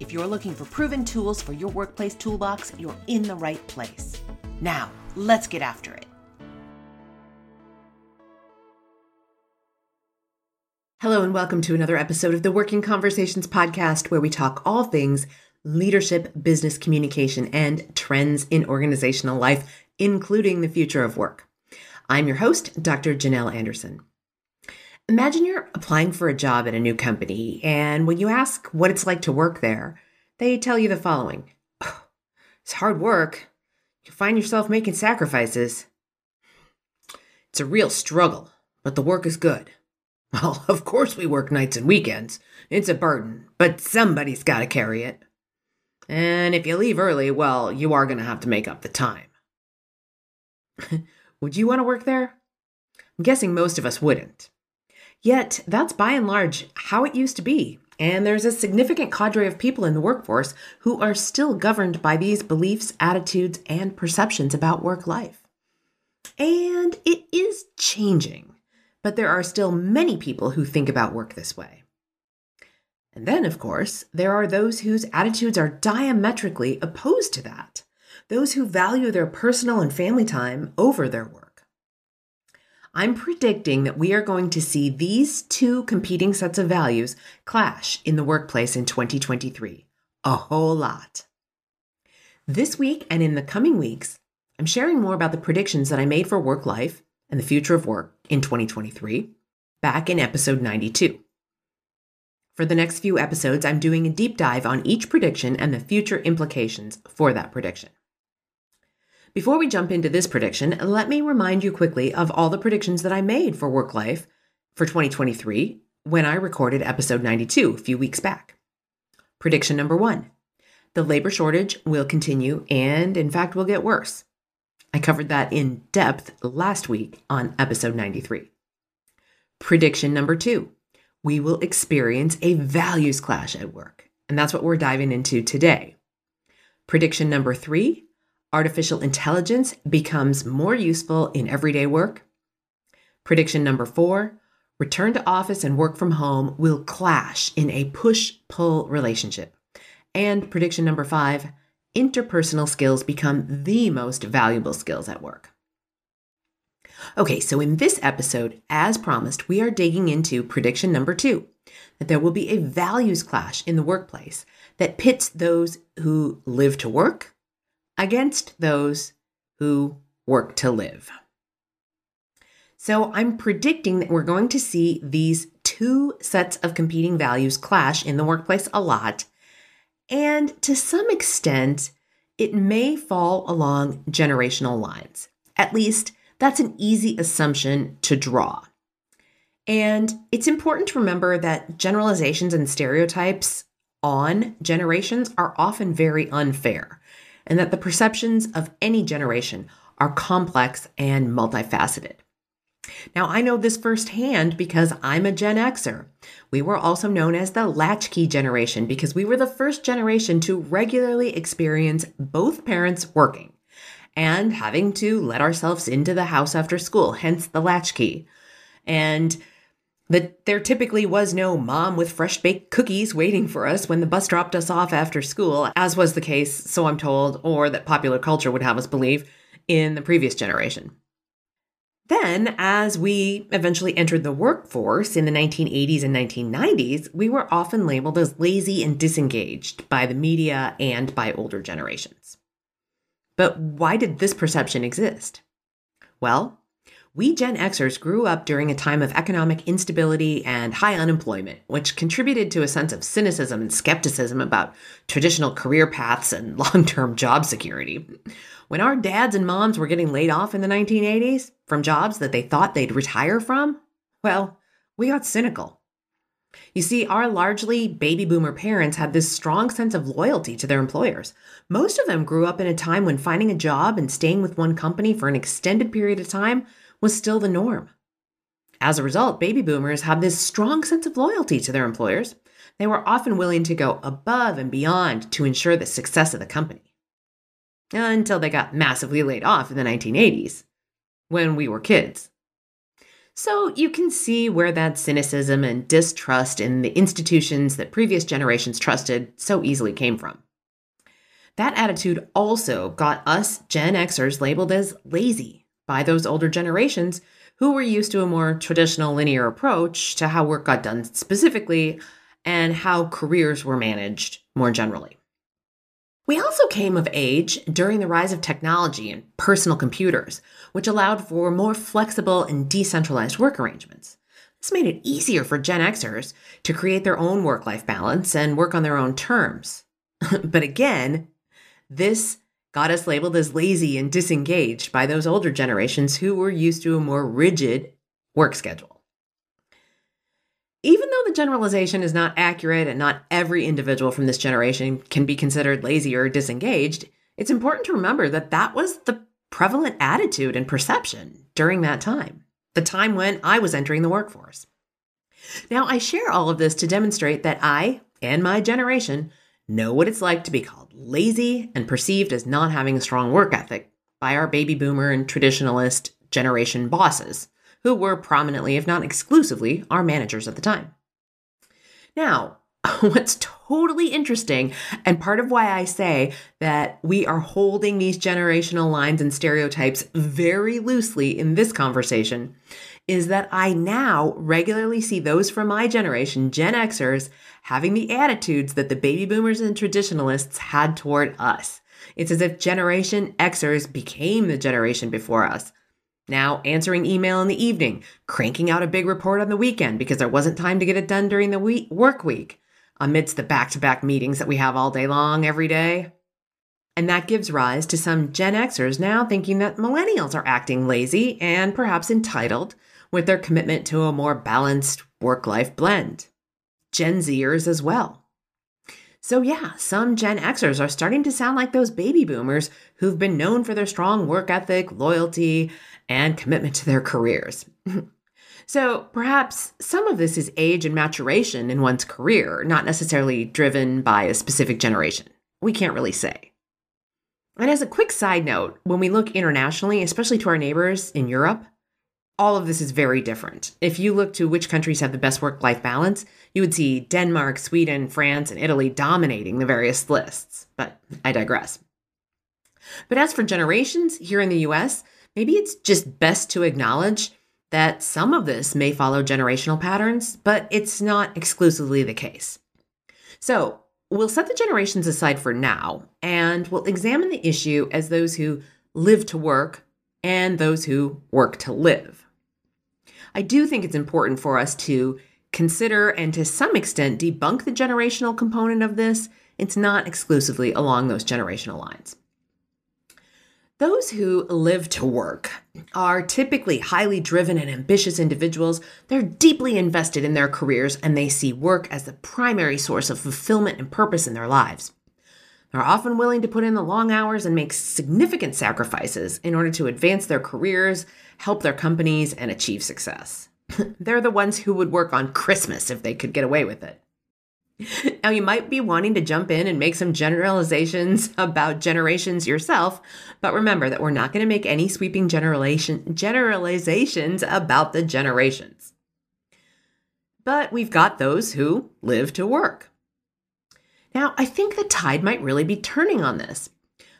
If you're looking for proven tools for your workplace toolbox, you're in the right place. Now, let's get after it. Hello, and welcome to another episode of the Working Conversations podcast, where we talk all things leadership, business communication, and trends in organizational life, including the future of work. I'm your host, Dr. Janelle Anderson. Imagine you're applying for a job at a new company, and when you ask what it's like to work there, they tell you the following It's hard work. You find yourself making sacrifices. It's a real struggle, but the work is good. Well, of course we work nights and weekends. It's a burden, but somebody's got to carry it. And if you leave early, well, you are going to have to make up the time. Would you want to work there? I'm guessing most of us wouldn't. Yet, that's by and large how it used to be. And there's a significant cadre of people in the workforce who are still governed by these beliefs, attitudes, and perceptions about work life. And it is changing, but there are still many people who think about work this way. And then, of course, there are those whose attitudes are diametrically opposed to that, those who value their personal and family time over their work. I'm predicting that we are going to see these two competing sets of values clash in the workplace in 2023. A whole lot. This week and in the coming weeks, I'm sharing more about the predictions that I made for work life and the future of work in 2023 back in episode 92. For the next few episodes, I'm doing a deep dive on each prediction and the future implications for that prediction. Before we jump into this prediction, let me remind you quickly of all the predictions that I made for work life for 2023 when I recorded episode 92 a few weeks back. Prediction number one the labor shortage will continue and, in fact, will get worse. I covered that in depth last week on episode 93. Prediction number two we will experience a values clash at work. And that's what we're diving into today. Prediction number three artificial intelligence becomes more useful in everyday work. Prediction number four return to office and work from home will clash in a push pull relationship. And prediction number five interpersonal skills become the most valuable skills at work. Okay, so in this episode, as promised, we are digging into prediction number two that there will be a values clash in the workplace that pits those who live to work against those who work to live. So I'm predicting that we're going to see these two sets of competing values clash in the workplace a lot. And to some extent, it may fall along generational lines. At least, that's an easy assumption to draw. And it's important to remember that generalizations and stereotypes on generations are often very unfair and that the perceptions of any generation are complex and multifaceted. Now, I know this firsthand because I'm a Gen Xer. We were also known as the latchkey generation because we were the first generation to regularly experience both parents working and having to let ourselves into the house after school, hence the latchkey. And that there typically was no mom with fresh baked cookies waiting for us when the bus dropped us off after school, as was the case, so I'm told, or that popular culture would have us believe, in the previous generation. Then, as we eventually entered the workforce in the 1980s and 1990s, we were often labeled as lazy and disengaged by the media and by older generations. But why did this perception exist? Well, we Gen Xers grew up during a time of economic instability and high unemployment, which contributed to a sense of cynicism and skepticism about traditional career paths and long term job security. When our dads and moms were getting laid off in the 1980s from jobs that they thought they'd retire from, well, we got cynical. You see, our largely baby boomer parents had this strong sense of loyalty to their employers. Most of them grew up in a time when finding a job and staying with one company for an extended period of time was still the norm. As a result, baby boomers had this strong sense of loyalty to their employers. They were often willing to go above and beyond to ensure the success of the company. Until they got massively laid off in the 1980s, when we were kids. So you can see where that cynicism and distrust in the institutions that previous generations trusted so easily came from. That attitude also got us Gen Xers labeled as lazy by those older generations who were used to a more traditional linear approach to how work got done specifically and how careers were managed more generally. We also came of age during the rise of technology and personal computers, which allowed for more flexible and decentralized work arrangements. This made it easier for Gen Xers to create their own work life balance and work on their own terms. but again, this got us labeled as lazy and disengaged by those older generations who were used to a more rigid work schedule. Even though the generalization is not accurate and not every individual from this generation can be considered lazy or disengaged, it's important to remember that that was the prevalent attitude and perception during that time, the time when I was entering the workforce. Now, I share all of this to demonstrate that I and my generation know what it's like to be called lazy and perceived as not having a strong work ethic by our baby boomer and traditionalist generation bosses who were prominently, if not exclusively, our managers at the time. Now, what's totally interesting, and part of why I say that we are holding these generational lines and stereotypes very loosely in this conversation, is that I now regularly see those from my generation, Gen Xers, having the attitudes that the baby boomers and traditionalists had toward us. It's as if Generation Xers became the generation before us, now answering email in the evening, cranking out a big report on the weekend because there wasn't time to get it done during the week, work week, amidst the back to back meetings that we have all day long every day. And that gives rise to some Gen Xers now thinking that millennials are acting lazy and perhaps entitled with their commitment to a more balanced work life blend. Gen Zers as well. So, yeah, some Gen Xers are starting to sound like those baby boomers who've been known for their strong work ethic, loyalty, and commitment to their careers. so, perhaps some of this is age and maturation in one's career, not necessarily driven by a specific generation. We can't really say. And as a quick side note, when we look internationally, especially to our neighbors in Europe, all of this is very different. If you look to which countries have the best work life balance, you would see Denmark, Sweden, France, and Italy dominating the various lists. But I digress. But as for generations here in the US, maybe it's just best to acknowledge that some of this may follow generational patterns, but it's not exclusively the case. So, we'll set the generations aside for now, and we'll examine the issue as those who live to work and those who work to live. I do think it's important for us to consider and to some extent debunk the generational component of this. It's not exclusively along those generational lines. Those who live to work are typically highly driven and ambitious individuals. They're deeply invested in their careers and they see work as the primary source of fulfillment and purpose in their lives. They're often willing to put in the long hours and make significant sacrifices in order to advance their careers, help their companies, and achieve success. They're the ones who would work on Christmas if they could get away with it. Now, you might be wanting to jump in and make some generalizations about generations yourself, but remember that we're not going to make any sweeping generalization, generalizations about the generations. But we've got those who live to work. Now, I think the tide might really be turning on this.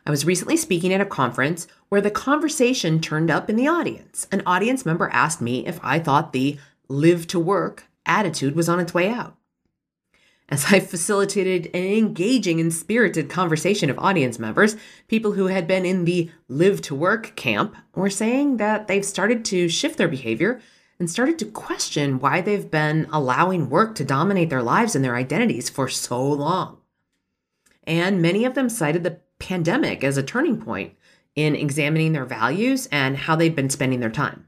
I was recently speaking at a conference where the conversation turned up in the audience. An audience member asked me if I thought the live to work attitude was on its way out. As I facilitated an engaging and spirited conversation of audience members, people who had been in the live to work camp were saying that they've started to shift their behavior and started to question why they've been allowing work to dominate their lives and their identities for so long. And many of them cited the pandemic as a turning point in examining their values and how they've been spending their time.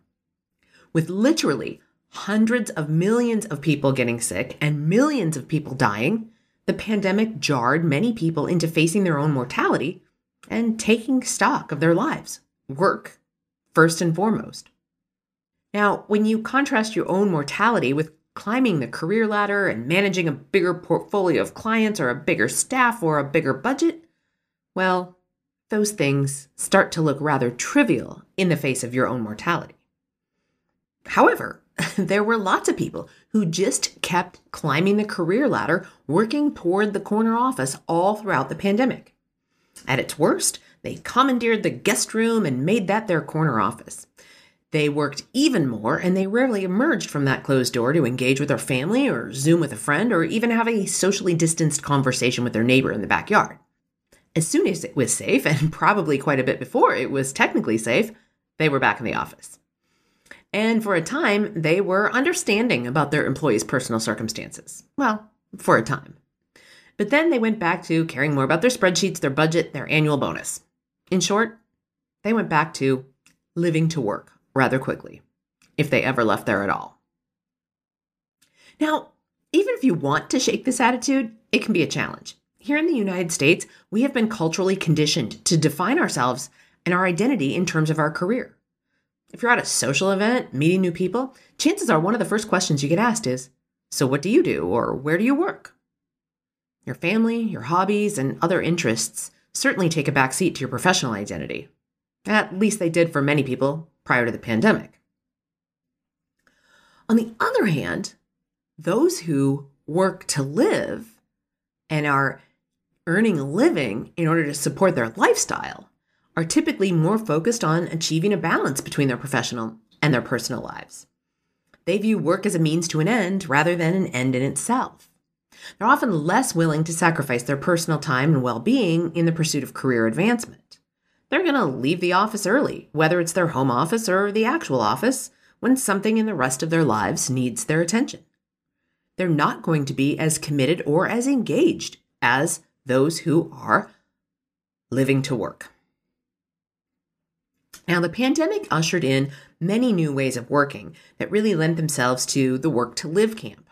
With literally hundreds of millions of people getting sick and millions of people dying, the pandemic jarred many people into facing their own mortality and taking stock of their lives, work first and foremost. Now, when you contrast your own mortality with climbing the career ladder and managing a bigger portfolio of clients or a bigger staff or a bigger budget, well, those things start to look rather trivial in the face of your own mortality. However, there were lots of people who just kept climbing the career ladder, working toward the corner office all throughout the pandemic. At its worst, they commandeered the guest room and made that their corner office. They worked even more, and they rarely emerged from that closed door to engage with their family or Zoom with a friend or even have a socially distanced conversation with their neighbor in the backyard. As soon as it was safe, and probably quite a bit before it was technically safe, they were back in the office. And for a time, they were understanding about their employees' personal circumstances. Well, for a time. But then they went back to caring more about their spreadsheets, their budget, their annual bonus. In short, they went back to living to work rather quickly, if they ever left there at all. Now, even if you want to shake this attitude, it can be a challenge. Here in the United States, we have been culturally conditioned to define ourselves and our identity in terms of our career. If you're at a social event, meeting new people, chances are one of the first questions you get asked is So, what do you do? or Where do you work? Your family, your hobbies, and other interests certainly take a backseat to your professional identity. At least they did for many people prior to the pandemic. On the other hand, those who work to live and are earning a living in order to support their lifestyle are typically more focused on achieving a balance between their professional and their personal lives. They view work as a means to an end rather than an end in itself. They're often less willing to sacrifice their personal time and well being in the pursuit of career advancement. They're going to leave the office early, whether it's their home office or the actual office, when something in the rest of their lives needs their attention. They're not going to be as committed or as engaged as those who are living to work. Now, the pandemic ushered in many new ways of working that really lent themselves to the work to live camp.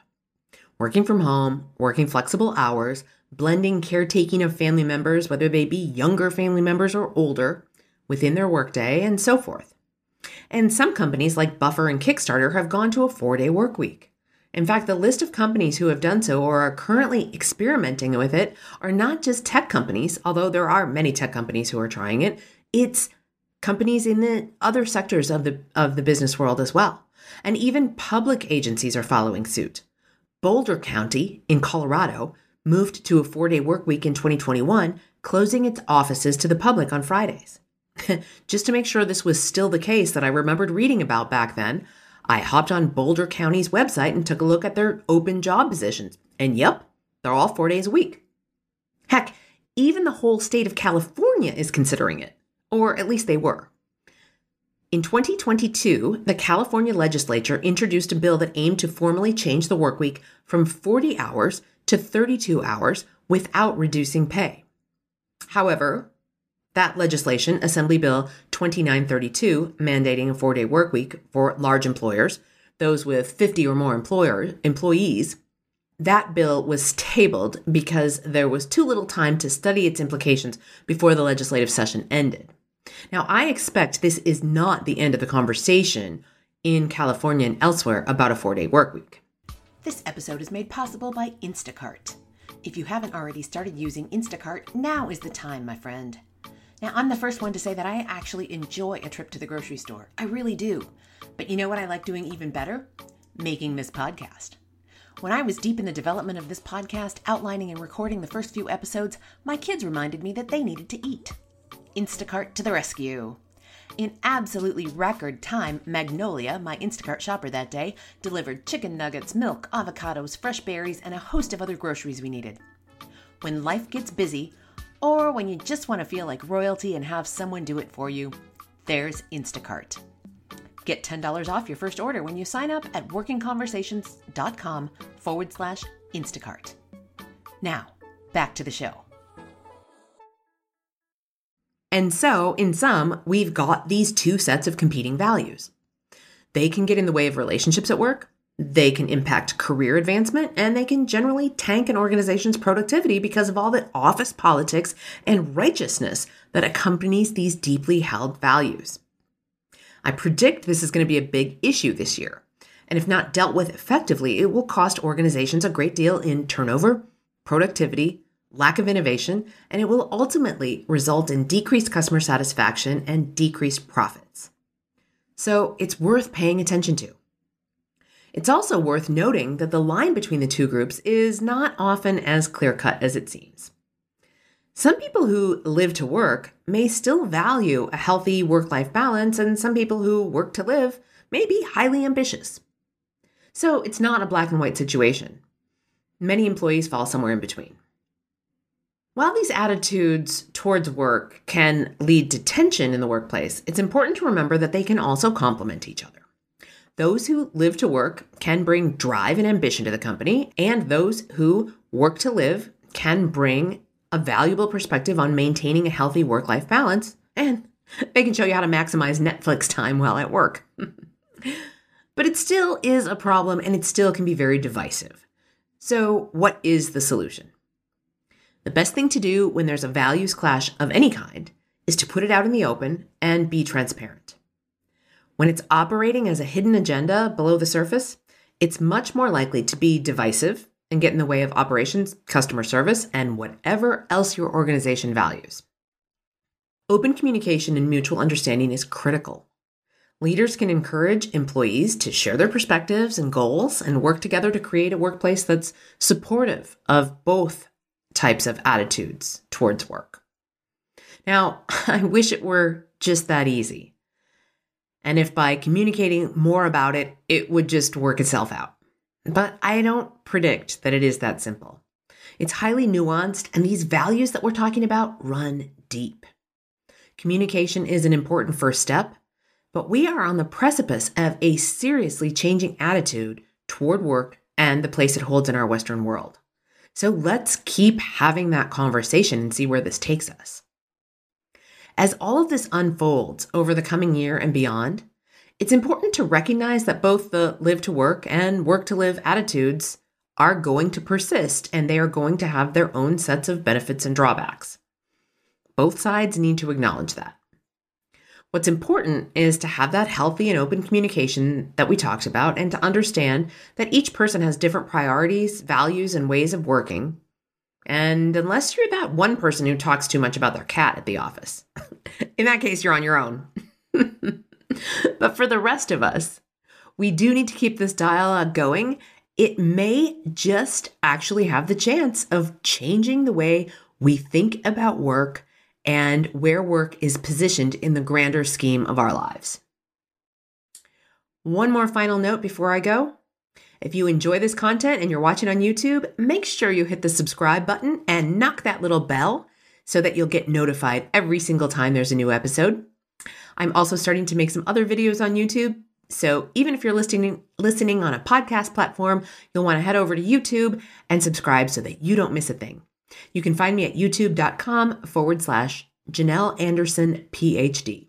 Working from home, working flexible hours, blending caretaking of family members, whether they be younger family members or older, within their workday, and so forth. And some companies like Buffer and Kickstarter have gone to a four day work week. In fact, the list of companies who have done so or are currently experimenting with it are not just tech companies, although there are many tech companies who are trying it. It's companies in the other sectors of the of the business world as well. And even public agencies are following suit. Boulder County in Colorado moved to a 4-day work week in 2021, closing its offices to the public on Fridays. Just to make sure this was still the case that I remembered reading about back then, I hopped on Boulder County's website and took a look at their open job positions. And yep, they're all 4 days a week. Heck, even the whole state of California is considering it or at least they were. In 2022, the California legislature introduced a bill that aimed to formally change the workweek from 40 hours to 32 hours without reducing pay. However, that legislation, Assembly Bill 2932, mandating a four day workweek for large employers, those with 50 or more employer, employees, that bill was tabled because there was too little time to study its implications before the legislative session ended. Now, I expect this is not the end of the conversation in California and elsewhere about a four day work week. This episode is made possible by Instacart. If you haven't already started using Instacart, now is the time, my friend. Now, I'm the first one to say that I actually enjoy a trip to the grocery store. I really do. But you know what I like doing even better? Making this podcast. When I was deep in the development of this podcast, outlining and recording the first few episodes, my kids reminded me that they needed to eat. Instacart to the rescue. In absolutely record time, Magnolia, my Instacart shopper that day, delivered chicken nuggets, milk, avocados, fresh berries, and a host of other groceries we needed. When life gets busy, or when you just want to feel like royalty and have someone do it for you, there's Instacart. Get $10 off your first order when you sign up at workingconversations.com forward slash Instacart. Now, back to the show. And so, in sum, we've got these two sets of competing values. They can get in the way of relationships at work, they can impact career advancement, and they can generally tank an organization's productivity because of all the office politics and righteousness that accompanies these deeply held values. I predict this is going to be a big issue this year. And if not dealt with effectively, it will cost organizations a great deal in turnover, productivity, lack of innovation, and it will ultimately result in decreased customer satisfaction and decreased profits. So it's worth paying attention to. It's also worth noting that the line between the two groups is not often as clear cut as it seems. Some people who live to work may still value a healthy work life balance, and some people who work to live may be highly ambitious. So it's not a black and white situation. Many employees fall somewhere in between. While these attitudes towards work can lead to tension in the workplace, it's important to remember that they can also complement each other. Those who live to work can bring drive and ambition to the company, and those who work to live can bring a valuable perspective on maintaining a healthy work life balance, and they can show you how to maximize Netflix time while at work. but it still is a problem and it still can be very divisive. So, what is the solution? The best thing to do when there's a values clash of any kind is to put it out in the open and be transparent. When it's operating as a hidden agenda below the surface, it's much more likely to be divisive and get in the way of operations, customer service, and whatever else your organization values. Open communication and mutual understanding is critical. Leaders can encourage employees to share their perspectives and goals and work together to create a workplace that's supportive of both types of attitudes towards work. Now, I wish it were just that easy and if by communicating more about it, it would just work itself out. But I don't predict that it is that simple. It's highly nuanced, and these values that we're talking about run deep. Communication is an important first step, but we are on the precipice of a seriously changing attitude toward work and the place it holds in our Western world. So let's keep having that conversation and see where this takes us. As all of this unfolds over the coming year and beyond, it's important to recognize that both the live to work and work to live attitudes are going to persist and they are going to have their own sets of benefits and drawbacks. Both sides need to acknowledge that. What's important is to have that healthy and open communication that we talked about and to understand that each person has different priorities, values, and ways of working, and unless you're that one person who talks too much about their cat at the office, in that case, you're on your own. but for the rest of us, we do need to keep this dialogue going. It may just actually have the chance of changing the way we think about work and where work is positioned in the grander scheme of our lives. One more final note before I go. If you enjoy this content and you're watching on YouTube, make sure you hit the subscribe button and knock that little bell so that you'll get notified every single time there's a new episode. I'm also starting to make some other videos on YouTube. So even if you're listening listening on a podcast platform, you'll want to head over to YouTube and subscribe so that you don't miss a thing. You can find me at youtube.com forward slash Janelle Anderson, PhD.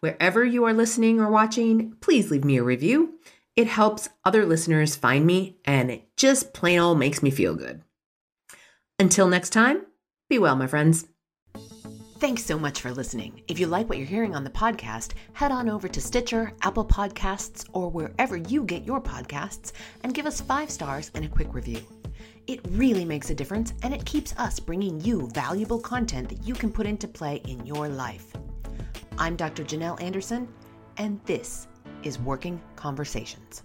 Wherever you are listening or watching, please leave me a review. It helps other listeners find me, and it just plain old makes me feel good. Until next time, be well, my friends. Thanks so much for listening. If you like what you're hearing on the podcast, head on over to Stitcher, Apple Podcasts, or wherever you get your podcasts and give us five stars and a quick review. It really makes a difference and it keeps us bringing you valuable content that you can put into play in your life. I'm Dr. Janelle Anderson, and this is Working Conversations.